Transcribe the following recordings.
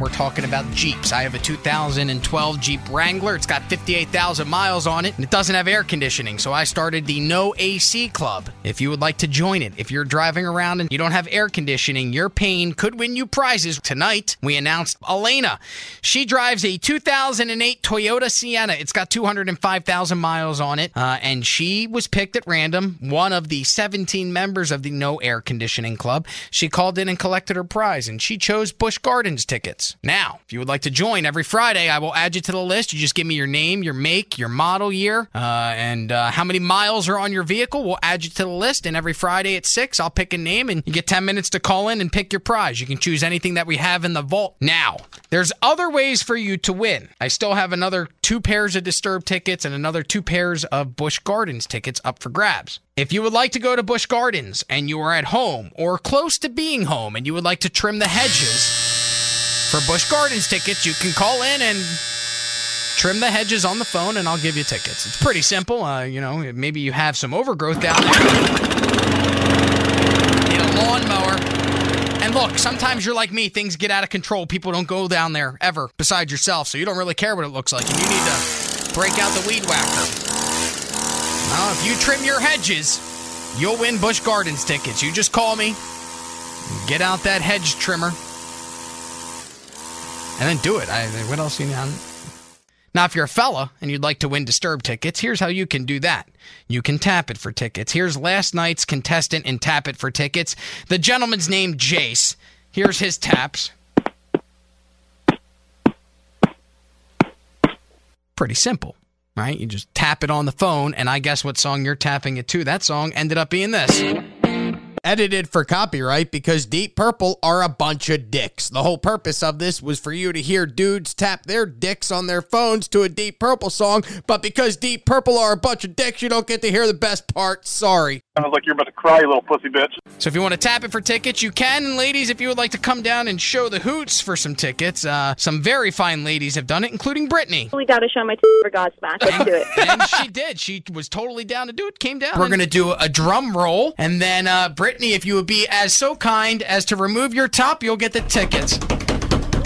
We're talking about Jeeps. I have a 2012 Jeep Wrangler. It's got 58,000 miles on it, and it doesn't have air conditioning. So I started the No AC Club. If you would like to join it, if you're driving around and you don't have air conditioning, your pain could win you prizes. Tonight, we announced Elena. She drives a 2008 Toyota Sienna. It's got 205,000 miles on it, uh, and she was picked at random, one of the 17 members of the No Air Conditioning Club. She called in and collected her prize, and she chose Busch Gardens tickets. Now, if you would like to join every Friday, I will add you to the list. You just give me your name, your make, your model year, uh, and uh, how many miles are on your vehicle. We'll add you to the list. And every Friday at 6, I'll pick a name and you get 10 minutes to call in and pick your prize. You can choose anything that we have in the vault. Now, there's other ways for you to win. I still have another two pairs of Disturbed tickets and another two pairs of Busch Gardens tickets up for grabs. If you would like to go to Busch Gardens and you are at home or close to being home and you would like to trim the hedges, for Busch Gardens tickets, you can call in and trim the hedges on the phone, and I'll give you tickets. It's pretty simple. Uh, you know, maybe you have some overgrowth down there. Need a lawnmower. And look, sometimes you're like me. Things get out of control. People don't go down there ever, besides yourself. So you don't really care what it looks like. And you need to break out the weed whacker. Well, if you trim your hedges, you'll win Busch Gardens tickets. You just call me. Get out that hedge trimmer and then do it. I, what else you know? Now, if you're a fella and you'd like to win Disturb tickets, here's how you can do that. You can tap it for tickets. Here's last night's contestant in Tap It for Tickets. The gentleman's named Jace. Here's his taps. Pretty simple, right? You just tap it on the phone, and I guess what song you're tapping it to. That song ended up being this edited for copyright because Deep Purple are a bunch of dicks. The whole purpose of this was for you to hear dudes tap their dicks on their phones to a Deep Purple song, but because Deep Purple are a bunch of dicks, you don't get to hear the best part. Sorry. Sounds like you're about to cry, you little pussy bitch. So if you want to tap it for tickets, you can. And ladies, if you would like to come down and show the hoots for some tickets, uh, some very fine ladies have done it, including Brittany. We got to show my t- for Godsmack. Let's do it. and she did. She was totally down to do it. Came down. We're gonna do a drum roll, and then uh, Brittany, if you would be as so kind as to remove your top, you'll get the tickets.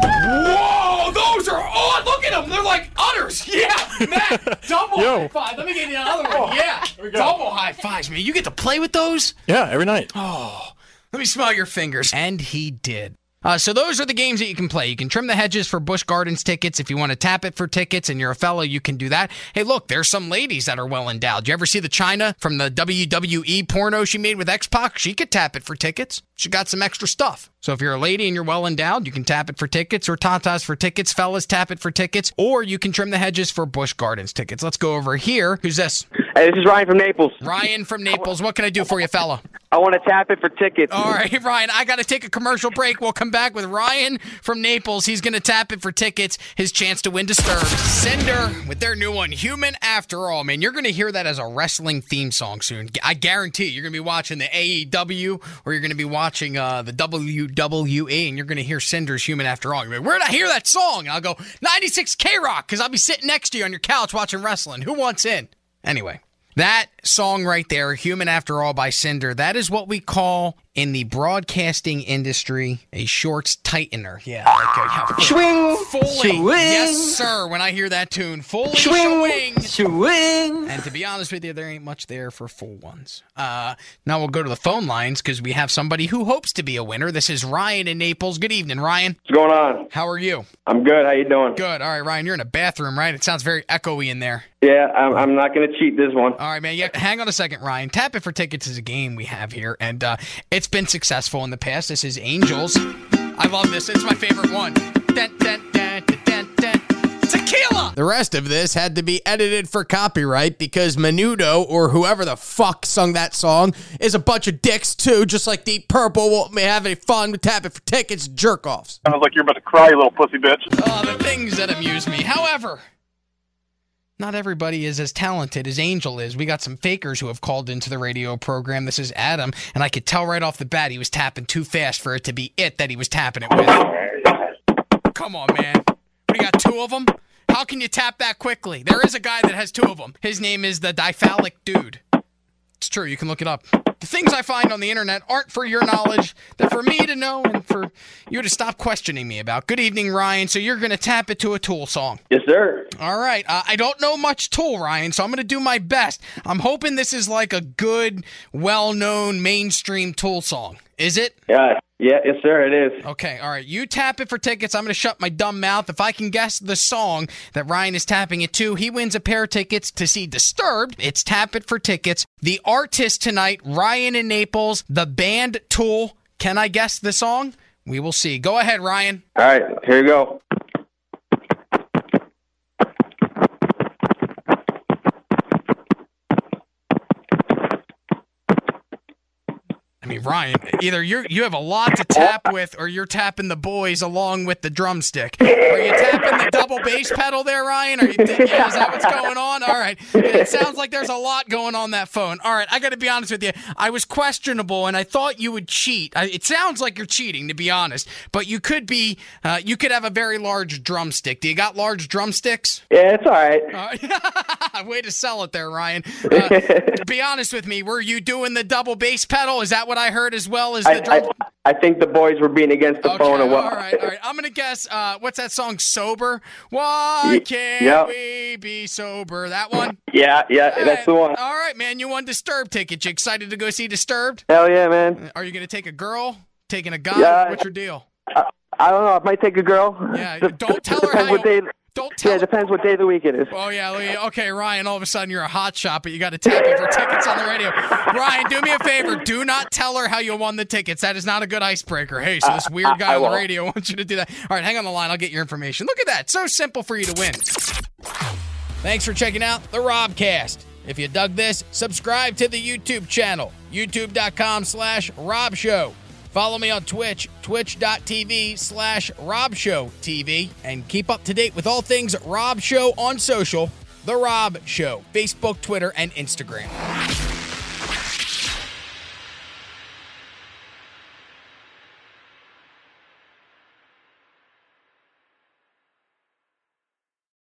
Whoa, those are on! Look at them. They're like udders. Yeah, Matt, double Yo. high five. Let me get you another one. Oh, yeah, double high fives, man. You get to play with those. Yeah, every night. Oh, let me smell your fingers. And he did. Uh, so those are the games that you can play. You can trim the hedges for Busch Gardens tickets. If you want to tap it for tickets and you're a fellow, you can do that. Hey, look, there's some ladies that are well endowed. You ever see the Chyna from the WWE porno she made with X-Pac? She could tap it for tickets. She got some extra stuff. So if you're a lady and you're well endowed, you can tap it for tickets or tatas for tickets. Fellas, tap it for tickets. Or you can trim the hedges for Busch Gardens tickets. Let's go over here. Who's this? Hey, this is Ryan from Naples. Ryan from Naples. What can I do for you, fella? I want to tap it for tickets. All right, Ryan, I got to take a commercial break. We'll come back with Ryan from Naples. He's going to tap it for tickets, his chance to win Disturbed. Cinder with their new one, Human After All. Man, you're going to hear that as a wrestling theme song soon. I guarantee you're going to be watching the AEW or you're going to be watching uh, the WWE and you're going to hear Cinder's Human After All. You're like, Where did I hear that song? And I'll go, 96 K Rock, because I'll be sitting next to you on your couch watching wrestling. Who wants in? Anyway. That song right there, Human After All by Cinder, that is what we call in the broadcasting industry a shorts tightener. Yeah. Like a, yeah Swing, fully. swing. Yes, sir. When I hear that tune, fully Swing, swing. swing. And to be honest with you, there ain't much there for full ones. Uh, now we'll go to the phone lines because we have somebody who hopes to be a winner. This is Ryan in Naples. Good evening, Ryan. What's going on? How are you? I'm good. How you doing? Good. All right, Ryan, you're in a bathroom, right? It sounds very echoey in there. Yeah, I'm, I'm not going to cheat this one. All right, man. Yeah, hang on a second, Ryan. Tap it for tickets is a game we have here, and uh, it's been successful in the past. This is Angels. I love this. It's my favorite one. Dun, dun, dun, dun, dun, dun. Tequila. The rest of this had to be edited for copyright because Menudo or whoever the fuck sung that song is a bunch of dicks too, just like Deep Purple won't may have any fun with tapping for tickets, jerk offs. Sounds like you're about to cry, you little pussy bitch. Oh, the things that amuse me. However, not everybody is as talented as Angel is. We got some fakers who have called into the radio program. This is Adam, and I could tell right off the bat he was tapping too fast for it to be it that he was tapping it with. Come on, man. We got two of them. How can you tap that quickly? There is a guy that has two of them. His name is the Diphallic Dude. It's true. You can look it up. The things I find on the internet aren't for your knowledge. They're for me to know and for you to stop questioning me about. Good evening, Ryan. So you're going to tap it to a Tool song. Yes, sir. All right. Uh, I don't know much Tool, Ryan, so I'm going to do my best. I'm hoping this is like a good, well known mainstream Tool song. Is it? Yeah, yeah, yes, sir. It is. Okay, all right. You tap it for tickets. I'm going to shut my dumb mouth. If I can guess the song that Ryan is tapping it to, he wins a pair of tickets to see Disturbed. It's Tap It for Tickets. The artist tonight, Ryan in Naples, the band Tool. Can I guess the song? We will see. Go ahead, Ryan. All right, here you go. Mean, Ryan, either you you have a lot to tap with, or you're tapping the boys along with the drumstick. Are you tapping the double bass pedal there, Ryan? Are you? Yeah, is that what's going on? All right. It sounds like there's a lot going on that phone. All right, I got to be honest with you. I was questionable, and I thought you would cheat. I, it sounds like you're cheating, to be honest. But you could be. Uh, you could have a very large drumstick. Do you got large drumsticks? Yeah, it's all right. Uh, way to sell it there, Ryan. Uh, to be honest with me, were you doing the double bass pedal? Is that what I heard as well as the I, drum? I, I think the boys were being against the Okay, phone. all Or what? right, all right. I'm gonna guess. Uh, what's that song? Sober. Why can't yeah. we be sober? That one. Yeah, yeah, All that's the one. All right, man. You won Disturbed ticket. You excited to go see Disturbed? Hell yeah, man. Are you gonna take a girl? Taking a guy? Yeah. What's your deal? I, I don't know. I might take a girl. Yeah. Don't tell her how what you. Don't tell. Yeah, it depends what day of the week it is. Oh yeah, okay, Ryan. All of a sudden, you're a hot shot, but you got to tap in for tickets on the radio. Ryan, do me a favor. Do not tell her how you won the tickets. That is not a good icebreaker. Hey, so this uh, weird guy I on the won't. radio wants you to do that. All right, hang on the line. I'll get your information. Look at that. So simple for you to win. Thanks for checking out the Robcast. If you dug this, subscribe to the YouTube channel, youtube.com slash Rob Show. Follow me on Twitch, twitch.tv slash Rob Show TV, and keep up to date with all things Rob Show on social, The Rob Show, Facebook, Twitter, and Instagram.